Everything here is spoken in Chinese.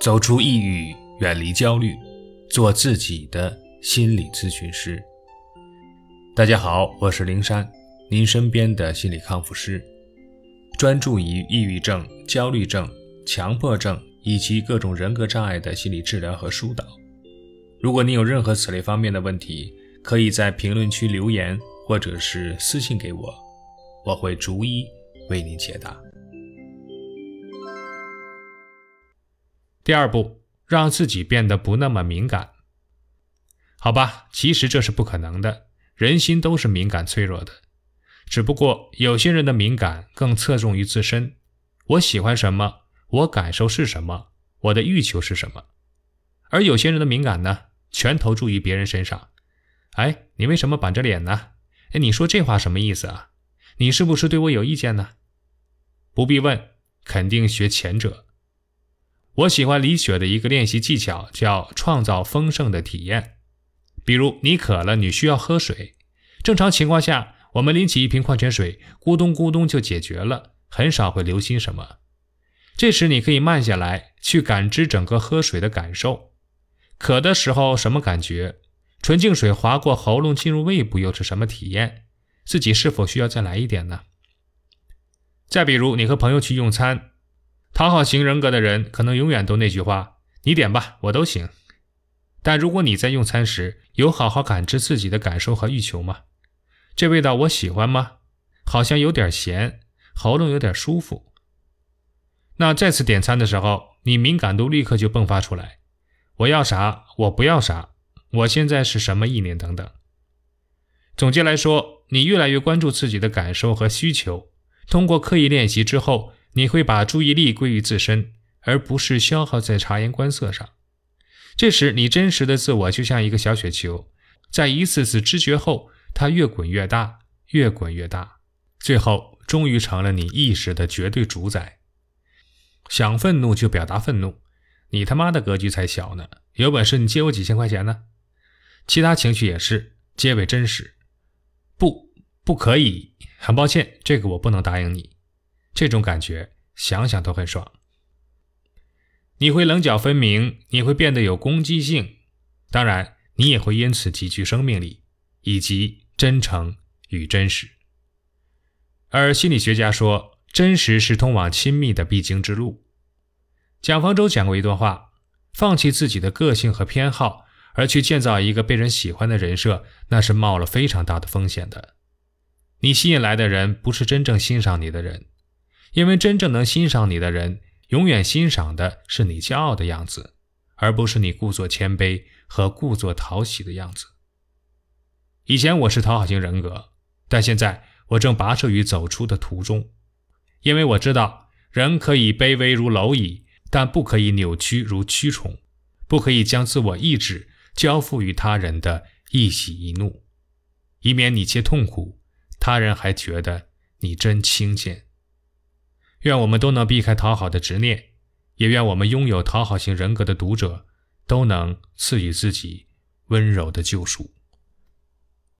走出抑郁，远离焦虑，做自己的心理咨询师。大家好，我是灵山，您身边的心理康复师，专注于抑郁症、焦虑症、强迫症以及各种人格障碍的心理治疗和疏导。如果您有任何此类方面的问题，可以在评论区留言，或者是私信给我，我会逐一为您解答。第二步，让自己变得不那么敏感。好吧，其实这是不可能的，人心都是敏感脆弱的，只不过有些人的敏感更侧重于自身，我喜欢什么，我感受是什么，我的欲求是什么，而有些人的敏感呢，全投注于别人身上。哎，你为什么板着脸呢？哎，你说这话什么意思啊？你是不是对我有意见呢？不必问，肯定学前者。我喜欢李雪的一个练习技巧，叫创造丰盛的体验。比如你渴了，你需要喝水。正常情况下，我们拎起一瓶矿泉水，咕咚咕咚就解决了，很少会留心什么。这时你可以慢下来，去感知整个喝水的感受。渴的时候什么感觉？纯净水划过喉咙进入胃部又是什么体验？自己是否需要再来一点呢？再比如你和朋友去用餐。讨好型人格的人可能永远都那句话：“你点吧，我都行。”但如果你在用餐时有好好感知自己的感受和欲求吗？这味道我喜欢吗？好像有点咸，喉咙有点舒服。那再次点餐的时候，你敏感度立刻就迸发出来：“我要啥？我不要啥？我现在是什么意念？等等。”总结来说，你越来越关注自己的感受和需求，通过刻意练习之后。你会把注意力归于自身，而不是消耗在察言观色上。这时，你真实的自我就像一个小雪球，在一次次知觉后，它越滚越大，越滚越大，最后终于成了你意识的绝对主宰。想愤怒就表达愤怒，你他妈的格局才小呢！有本事你借我几千块钱呢？其他情绪也是，皆为真实。不，不可以。很抱歉，这个我不能答应你。这种感觉想想都很爽。你会棱角分明，你会变得有攻击性，当然，你也会因此极具生命力以及真诚与真实。而心理学家说，真实是通往亲密的必经之路。蒋方舟讲过一段话：放弃自己的个性和偏好，而去建造一个被人喜欢的人设，那是冒了非常大的风险的。你吸引来的人，不是真正欣赏你的人。因为真正能欣赏你的人，永远欣赏的是你骄傲的样子，而不是你故作谦卑和故作讨喜的样子。以前我是讨好型人格，但现在我正跋涉于走出的途中。因为我知道，人可以卑微如蝼蚁，但不可以扭曲如蛆虫，不可以将自我意志交付于他人的一喜一怒，以免你且痛苦，他人还觉得你真清贱。愿我们都能避开讨好的执念，也愿我们拥有讨好型人格的读者都能赐予自己温柔的救赎。